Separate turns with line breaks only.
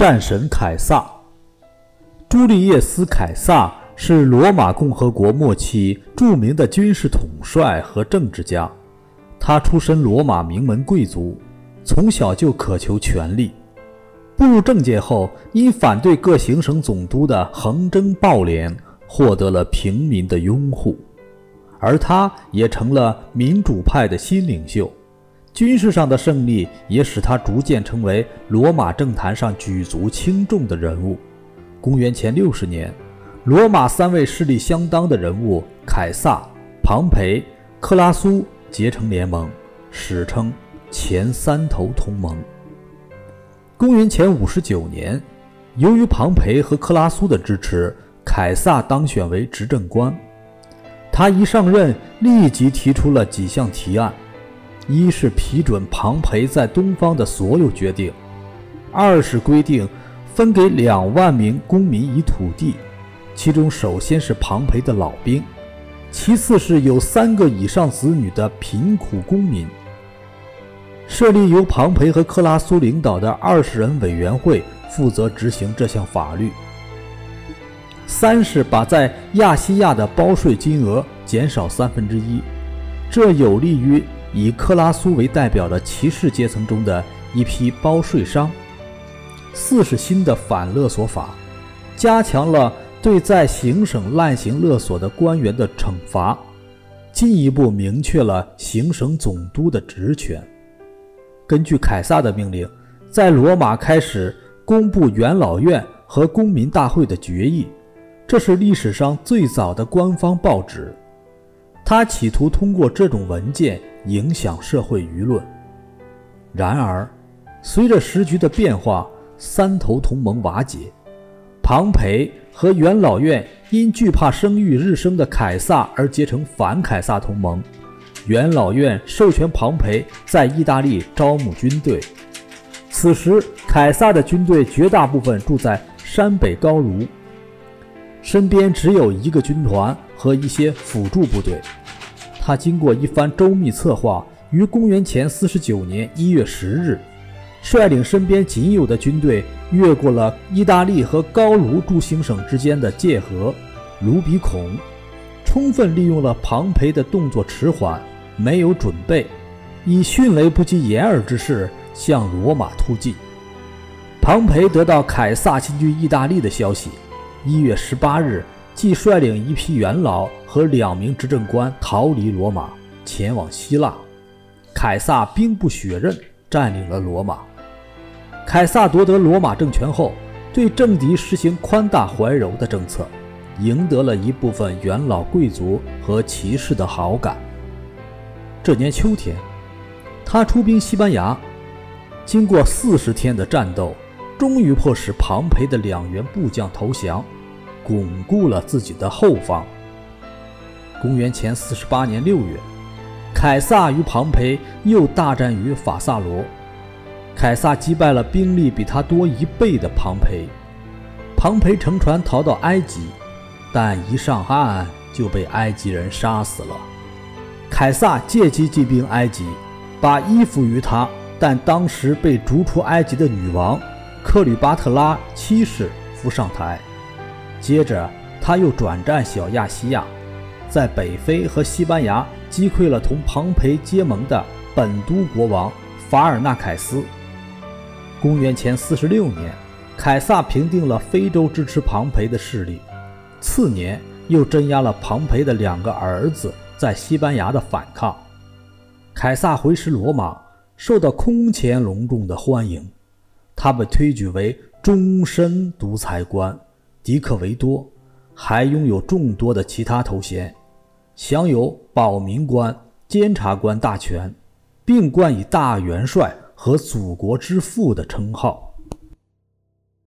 战神凯撒。朱利叶斯·凯撒是罗马共和国末期著名的军事统帅和政治家。他出身罗马名门贵族，从小就渴求权力。步入政界后，因反对各行省总督的横征暴敛，获得了平民的拥护，而他也成了民主派的新领袖。军事上的胜利也使他逐渐成为罗马政坛上举足轻重的人物。公元前六十年，罗马三位势力相当的人物凯撒、庞培、克拉苏结成联盟，史称前三头同盟。公元前五十九年，由于庞培和克拉苏的支持，凯撒当选为执政官。他一上任，立即提出了几项提案。一是批准庞培在东方的所有决定，二是规定分给两万名公民以土地，其中首先是庞培的老兵，其次是有三个以上子女的贫苦公民。设立由庞培和克拉苏领导的二十人委员会，负责执行这项法律。三是把在亚细亚的包税金额减少三分之一，这有利于。以克拉苏为代表的骑士阶层中的一批包税商。四是新的反勒索法，加强了对在行省滥行勒索的官员的惩罚，进一步明确了行省总督的职权。根据凯撒的命令，在罗马开始公布元老院和公民大会的决议，这是历史上最早的官方报纸。他企图通过这种文件。影响社会舆论。然而，随着时局的变化，三头同盟瓦解。庞培和元老院因惧怕声誉日升的凯撒而结成反凯撒同盟。元老院授权庞培在意大利招募军队。此时，凯撒的军队绝大部分住在山北高卢，身边只有一个军团和一些辅助部队。他经过一番周密策划，于公元前四十九年一月十日，率领身边仅有的军队，越过了意大利和高卢诸行省之间的界河卢比孔，充分利用了庞培的动作迟缓，没有准备，以迅雷不及掩耳之势向罗马突进。庞培得到凯撒进军意大利的消息，一月十八日。即率领一批元老和两名执政官逃离罗马，前往希腊。凯撒兵不血刃占领了罗马。凯撒夺得罗马政权后，对政敌实行宽大怀柔的政策，赢得了一部分元老贵族和骑士的好感。这年秋天，他出兵西班牙，经过四十天的战斗，终于迫使庞培的两员部将投降。巩固了自己的后方。公元前四十八年六月，凯撒与庞培又大战于法萨罗，凯撒击败了兵力比他多一倍的庞培。庞培乘船逃到埃及，但一上岸就被埃及人杀死了。凯撒借机进兵埃及，把依附于他但当时被逐出埃及的女王克吕巴特拉七世扶上台。接着，他又转战小亚细亚，在北非和西班牙击溃了同庞培结盟的本都国王法尔纳凯斯。公元前四十六年，凯撒平定了非洲支持庞培的势力，次年又镇压了庞培的两个儿子在西班牙的反抗。凯撒回师罗马，受到空前隆重的欢迎，他被推举为终身独裁官。迪克维多还拥有众多的其他头衔，享有保民官、监察官大权，并冠以大元帅和祖国之父的称号。